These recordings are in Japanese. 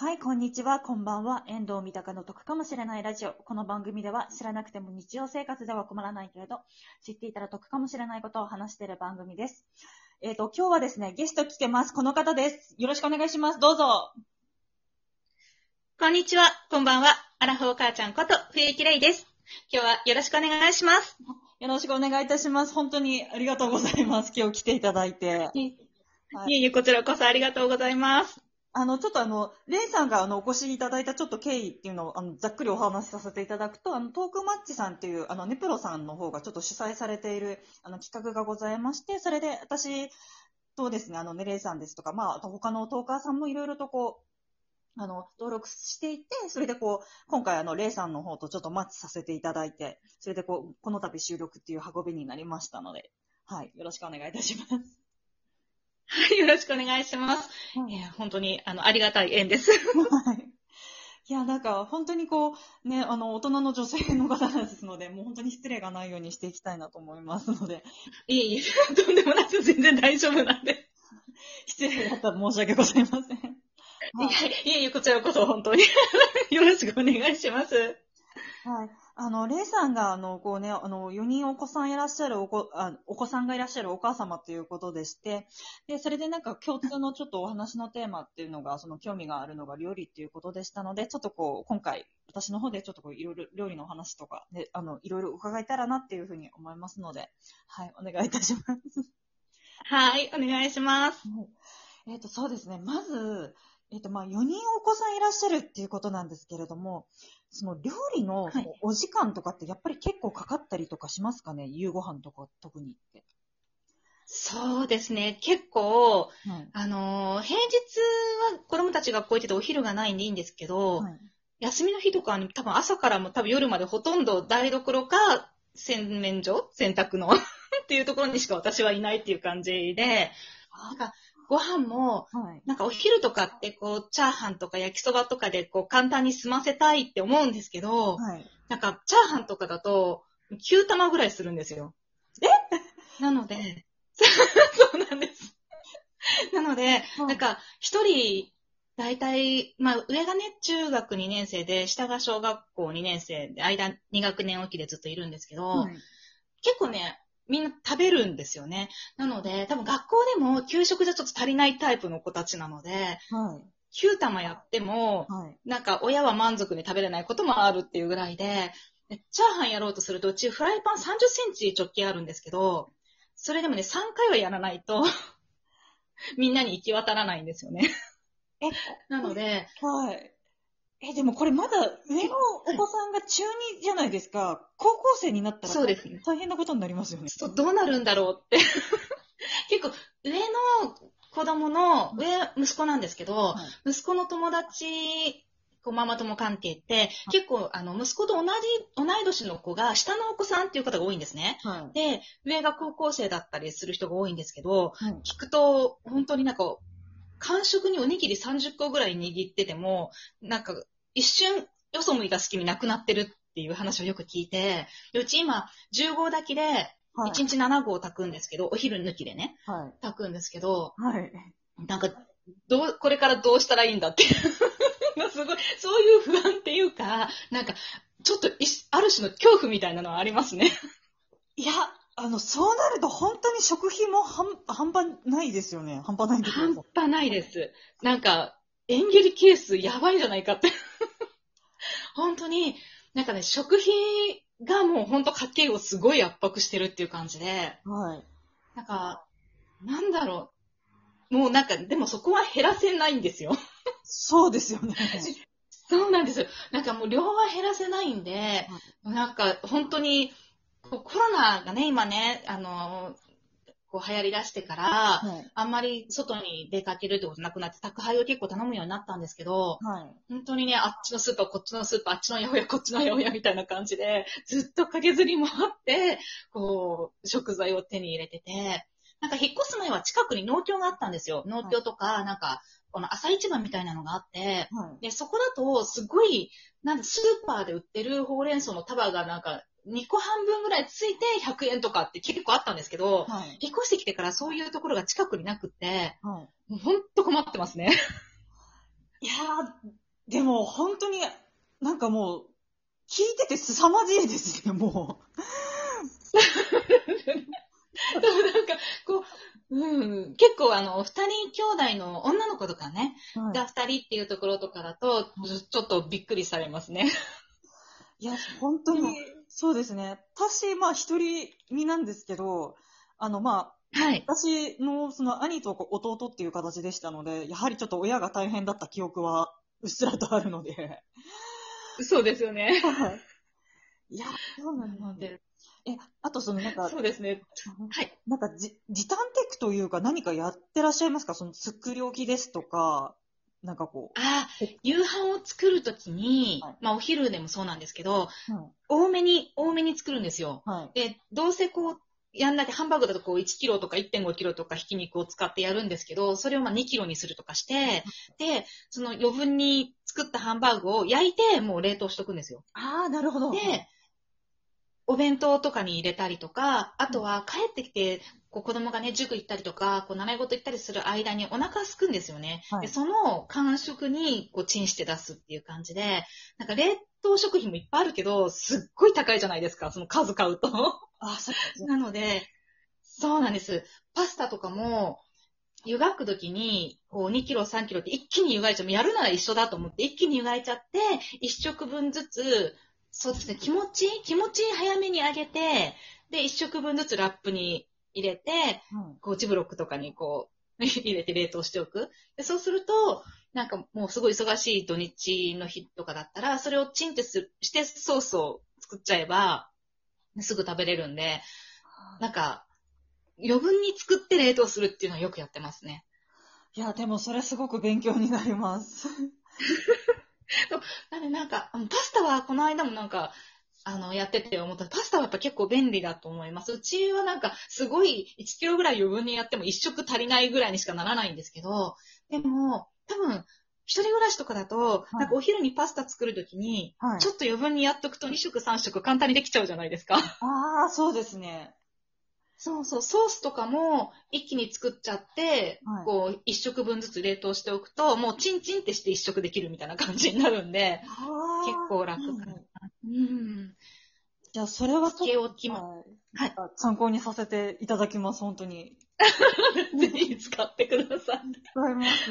はい、こんにちは、こんばんは。遠藤三鷹の得かもしれないラジオ。この番組では知らなくても日常生活では困らないけれど、知っていたら得かもしれないことを話している番組です。えっ、と、今日はですね、ゲスト来てます。この方です。よろしくお願いします。どうぞ。こんにちは、こんばんは。アラフォー母ちゃんこと、冬木れいです。今日はよろしくお願いします。よろしくお願いいたします。本当にありがとうございます。今日来ていただいて。いえいえ、こちらこそありがとうございます。あの、ちょっとあの、レイさんがあの、お越しいただいたちょっと経緯っていうのを、あの、ざっくりお話しさせていただくと、あの、トークマッチさんっていう、あの、ネプロさんの方がちょっと主催されている、あの、企画がございまして、それで私とですね、あの、ね、レイさんですとか、まあ、他のトーカーさんもいろいろとこう、あの、登録していて、それでこう、今回あの、レイさんの方とちょっとマッチさせていただいて、それでこう、この度収録っていう運びになりましたので、はい、よろしくお願いいたします。はい、よろしくお願いします。いや、本当に、あの、ありがたい縁です。はい。いや、なんか、本当にこう、ね、あの、大人の女性の方ですので、もう本当に失礼がないようにしていきたいなと思いますので、いえいえ、とんでもないです。全然大丈夫なんで。失礼だったら申し訳ございません。いやいえいえ、こちらこそ本当に。よろしくお願いします。はい。あの、レイさんが、あの、こうね、あの、4人お子さんいらっしゃるお子、あお子さんがいらっしゃるお母様ということでして、で、それでなんか共通のちょっとお話のテーマっていうのが、その興味があるのが料理っていうことでしたので、ちょっとこう、今回、私の方でちょっとこう、いろいろ料理のお話とか、ね、あの、いろいろ伺えたらなっていうふうに思いますので、はい、お願いいたします。はい、お願いします。えっ、と、そうですね。まず、えっ、と、まあ、4人お子さんいらっしゃるっていうことなんですけれども、その料理のお時間とかってやっぱり結構かかったりとかしますかね？夕ご飯とか特にって。そうですね、結構、はい。あのー平日は子供たち学校行っててお昼がないんでいいんですけど、はい。休みの日とかに多分朝からも多分夜までほとんど台所か洗面所？洗濯の？っていうところにしか私はいないっていう感じで、なんかご飯もはい。なんかお昼とかってこうチャーハンとか焼きそばとかでこう簡単に済ませたいって思うんですけど、はい。なんかチャーハンとかだと9玉ぐらいするんですよ。え？なので、そうなんです。なので、なんか、一人、大体、まあ、上がね、中学2年生で、下が小学校2年生で、間2学年おきでずっといるんですけど、はい。結構ね、みんな食べるんですよね。なので、多分学校でも給食じゃちょっと足りないタイプの子たちなので、はい。9玉やっても、はい。なんか親は満足に食べれないこともあるっていうぐらいで、でチャーハンやろうとすると、うちフライパン30センチ直径あるんですけど、それでもね、3回はやらないと、みんなに行き渡らないんですよね。え、なので、はい。え、でもこれまだ上のお子さんが中2じゃないですか。高校生になったらそうですね。大変なことになりますよね。そうどうなるんだろうって。結構、上の子供の、上、息子なんですけど、はい息子の友達、こうママ友関係って、結構、あの、息子と同じ、同い年の子が、下のお子さんっていう方が多いんですね。はい。で、上が高校生だったりする人が多いんですけど、はい。聞くと、本当になんか、完食におにぎり30個ぐらい握ってても、なんか、一瞬、よそ向いた隙になくなってるっていう話をよく聞いて、でうち今、10合炊きで、はい。1日7合炊くんですけど、お昼抜きでね、はい。炊くんですけど、はい。なんか、どう、これからどうしたらいいんだっていう、すごい、そういう不安っていうか、なんか、ちょっといし、ある種の恐怖みたいなのはありますね。いや、あの、そうなると本当に食費も半半端ないですよね。半端ないですよ半端ないです。なんか、エンゲルケースやばいんじゃないかって。本当に、なんかね、食費がもう本当家計をすごい圧迫してるっていう感じで、はい。なんか、なんだろう。もうなんか、でもそこは減らせないんですよ。そうですよね。そうなんですよ。なんかもう量は減らせないんで、なんか本当に、コロナがね、今ね、あの、こう流行り出してから、はい。あんまり外に出かけるってことなくなって、宅配を結構頼むようになったんですけど、はい。本当にね、あっちのスーパー、こっちのスーパー、あっちの八百屋、こっちの八百屋みたいな感じで、ずっと駆けずり回って、こう、食材を手に入れてて、なんか引っ越す前は近くに農協があったんですよ。農協とか、なんか、この朝市場みたいなのがあって、はい。で、そこだと、すごい、なんだ、スーパーで売ってるほうれん草の束がなんか、2個半分ぐらいついて100円とかって結構あったんですけど、はい。引っ越してきてからそういうところが近くになくって、はい。もうほんと困ってますね。いやー、でも本当に、なんかもう、聞いてて凄まじいですね、も なんか、こう、うん、結構あの、二人兄弟の女の子とかね、う。はいが二人っていうところとかだと、ちょっとびっくりされますね。いや、本当に、そうですね。私、まあ、一人身なんですけど、あの、まあ、はい。私の、その、兄と弟っていう形でしたので、やはりちょっと親が大変だった記憶は、うっすらとあるので。そうですよね。いや、そうなん。で、え、あとその、なんか、そうですね。はい。なんかじ、時短テクというか何かやってらっしゃいますか？その作り置きですとか、なんかこああ、夕飯を作るときに、はいまあお昼でもそうなんですけど、う。はい。多めに、多めに作るんですよ。はい。で、どうせこう、やんなきゃハンバーグだとこう1キロとか1.5キロとかひき肉を使ってやるんですけど、それをまあ2キロにするとかして、で、その余分に作ったハンバーグを焼いてもう冷凍しとくんですよ。ああ、なるほど。で、お弁当とかに入れたりとか、あとは帰ってきて、こう子供がね、塾行ったりとか、こう習い事行ったりする間にお腹すくんですよね。はいでその間食にこうチンして出すっていう感じで、なんか冷凍食品もいっぱいあるけど、すっごい高いじゃないですか、その数買うと。あ、そう。なので、そうなんです。パスタとかも、湯がくときに、こう2キロ、3キロって一気に湯がいちゃう。やるなら一緒だと思って、一気に湯がいちゃって、一食分ずつ、そうですね、気持ちいい、気持ち早めに揚げて、で、一食分ずつラップに入れて、うんこう、ジブロックとかにこう、入れて冷凍しておく。でそうすると、なんかもうすごい忙しい土日の日とかだったら、それをチンってすしてソースを作っちゃえば、すぐ食べれるんで、なんか、余分に作って冷凍するっていうのはよくやってますね。いや、でもそれすごく勉強になります。なんでなんか、パスタはこの間もなんか、あの、やってて思った。パスタはやっぱ結構便利だと思います。うちはなんか、すごい1キロぐらい余分にやっても1食足りないぐらいにしかならないんですけど、でも、多分、一人暮らしとかだと、いなんかお昼にパスタ作るときに、はいちょっと余分にやっとくと2食3食簡単にできちゃうじゃないですか。ああ、そうですね。そうそう、ソースとかも一気に作っちゃって、はいこう、一食分ずつ冷凍しておくと、もうチンチンってして一食できるみたいな感じになるんで、結構楽かな。うん。じゃあ、それはちょっと。はいはい参考にさせていただきます、本当に。ぜひ使ってください。使います。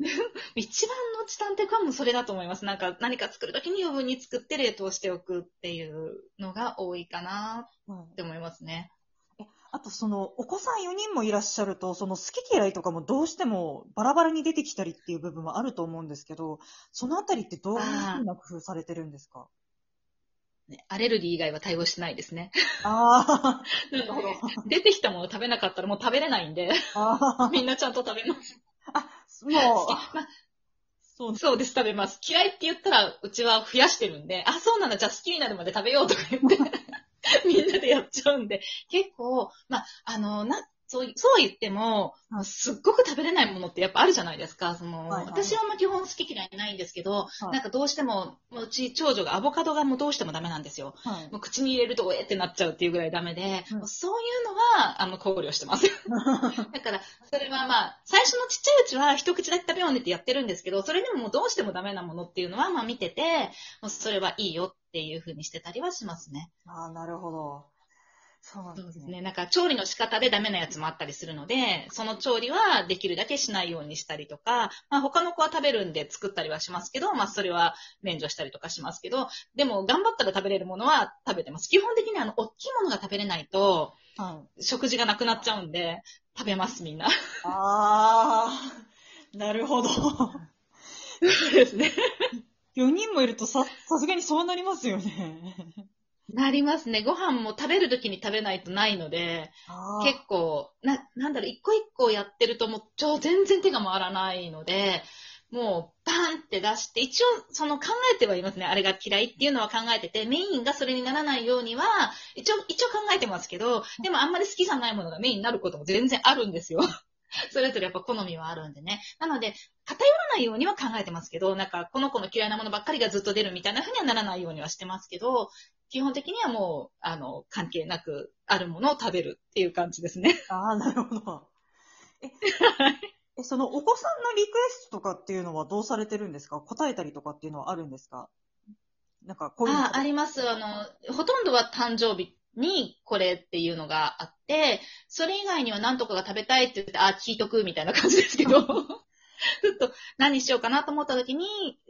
一番のチタンテクはもうそれだと思います。なんか何か作るときに余分に作って冷凍しておくっていうのが多いかなはいって思いますね。あと、その、お子さん4人もいらっしゃると、その好き嫌いとかもどうしてもバラバラに出てきたりっていう部分もあると思うんですけど、そのあたりってどういうふうな工夫されてるんですか？ねアレルギー以外は対応してないですね。ああ、なるほど。出てきたもの食べなかったらもう食べれないんで、あみんなちゃんと食べます。あ、もう、まあそうそうです、食べます。嫌いって言ったら、うちは増やしてるんで、あ、そうなんだ、じゃあ好きになるまで食べようとか言って、みんなでやっちゃうんで、結構、まあ、あの、な、そう、そう言っても、はいすっごく食べれないものってやっぱあるじゃないですか。その、はいはい私はまあ基本好き嫌いないんですけど、はいなんかどうしても、もううち長女がアボカドがもうどうしてもダメなんですよ。はい。もう口に入れると、えってなっちゃうっていうぐらいダメで、うんそういうのは、あの、考慮してます。だから、それはまあ、最初のちっちゃいうちは一口だけ食べようねってやってるんですけど、それでももうどうしてもダメなものっていうのは、まあ見てて、もうそれはいいよっていう風にしてたりはしますね。ああ、なるほど。そうですすね。なんか調理の仕方でダメなやつもあったりするので、その調理はできるだけしないようにしたりとか、まあ他の子は食べるんで作ったりはしますけど、まあそれは免除したりとかしますけど、でも頑張ったら食べれるものは食べてます。基本的にあの、大きいものが食べれないと、はい。食事がなくなっちゃうんで、食べますみんな。ああ、なるほど。そうですね。4人もいるとさ、さすがにそうなりますよね。なりますね。ご飯も食べるときに食べないとないので、あ結構、な、なんだろう、一個一個やってるともう、ちょ、全然手が回らないので、もう、バーンって出して、一応、その考えてはいますね。あれが嫌いっていうのは考えてて、メインがそれにならないようには、一応、一応考えてますけど、でもあんまり好きじゃないものがメインになることも全然あるんですよ。それぞれやっぱ好みはあるんでね。なので、偏らないようには考えてますけど、なんか、この子の嫌いなものばっかりがずっと出るみたいな風にはならないようにはしてますけど、基本的にはもう、あの、関係なく、あるものを食べるっていう感じですね。あー、なるほど。え、え、そのお子さんのリクエストとかっていうのはどうされてるんですか？答えたりとかっていうのはあるんですか？なんか、こういうのあ、あります。あの、ほとんどは誕生日にこれっていうのがあって、それ以外には何とかが食べたいって言って、あ、聞いとくみたいな感じですけど、ちょっと何しようかなと思った時に、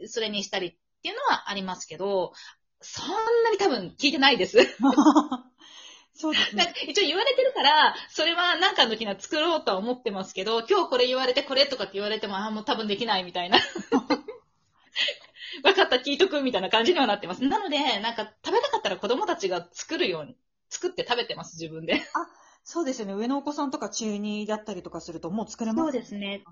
それにしたりっていうのはありますけど、そんなに多分聞いてないです。そうですね。一応言われてるから、それは何かの時には作ろうとは思ってますけど、今日これ言われてこれとかって言われても、ああ、もう多分できないみたいな。分かった、聞いとくみたいな感じにはなってます。なので、なんか食べたかったら子供たちが作るように、作って食べてます、自分で。そうですよね。上のお子さんとか中2だったりとかするともう作れますそうですね。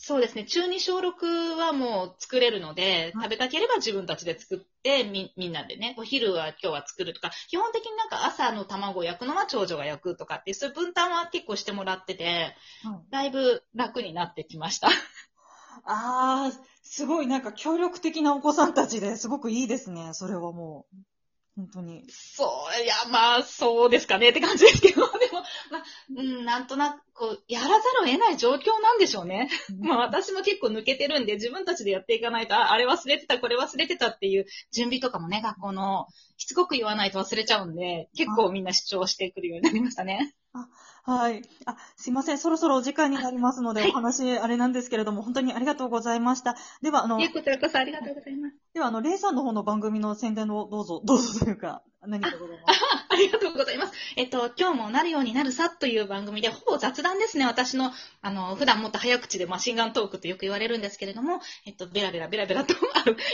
そうですね。中2小6はもう作れるので、はい食べたければ自分たちで作って、み、みんなでね、お昼は今日は作るとか、基本的になんか朝の卵を焼くのは長女が焼くとかっていう、そういう分担は結構してもらってて、はいだいぶ楽になってきました。ああ、すごいなんか協力的なお子さんたちですごくいいですね。それはもう。本当に。そう、いや、まあ、そうですかねって感じですけど、でも、まあ、うん、なんとなく、こう、やらざるを得ない状況なんでしょうね。まあ、私も結構抜けてるんで、自分たちでやっていかないと、ああれ忘れてた、これ忘れてたっていう準備とかもね、学校の、しつこく言わないと忘れちゃうんで、結構みんな主張してくるようになりましたね。はい。あ、すいません。そろそろお時間になりますので、はいお話あれなんですけれども、本当にありがとうございました。では、あのい、え、こちらこそありがとうございます。では、あの、レイさんの方の番組の宣伝をどうぞ、どうぞというか、何かございます？ありがとうございます。えっと、今日もなるようになるさという番組で、ほぼ雑談ですね。私の、あの、普段もっと早口でマシンガントークってよく言われるんですけれども、えっと、ベラベラベラベラと、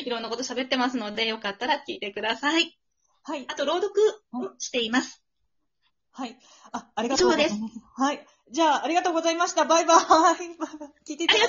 いろんなこと喋ってますので、よかったら聞いてください。はいあ。と、朗読をしています。はい。あ、ありがとうございます。はい。じゃあ、ありがとうございました。バイバイ。バイバイ聞いていただいて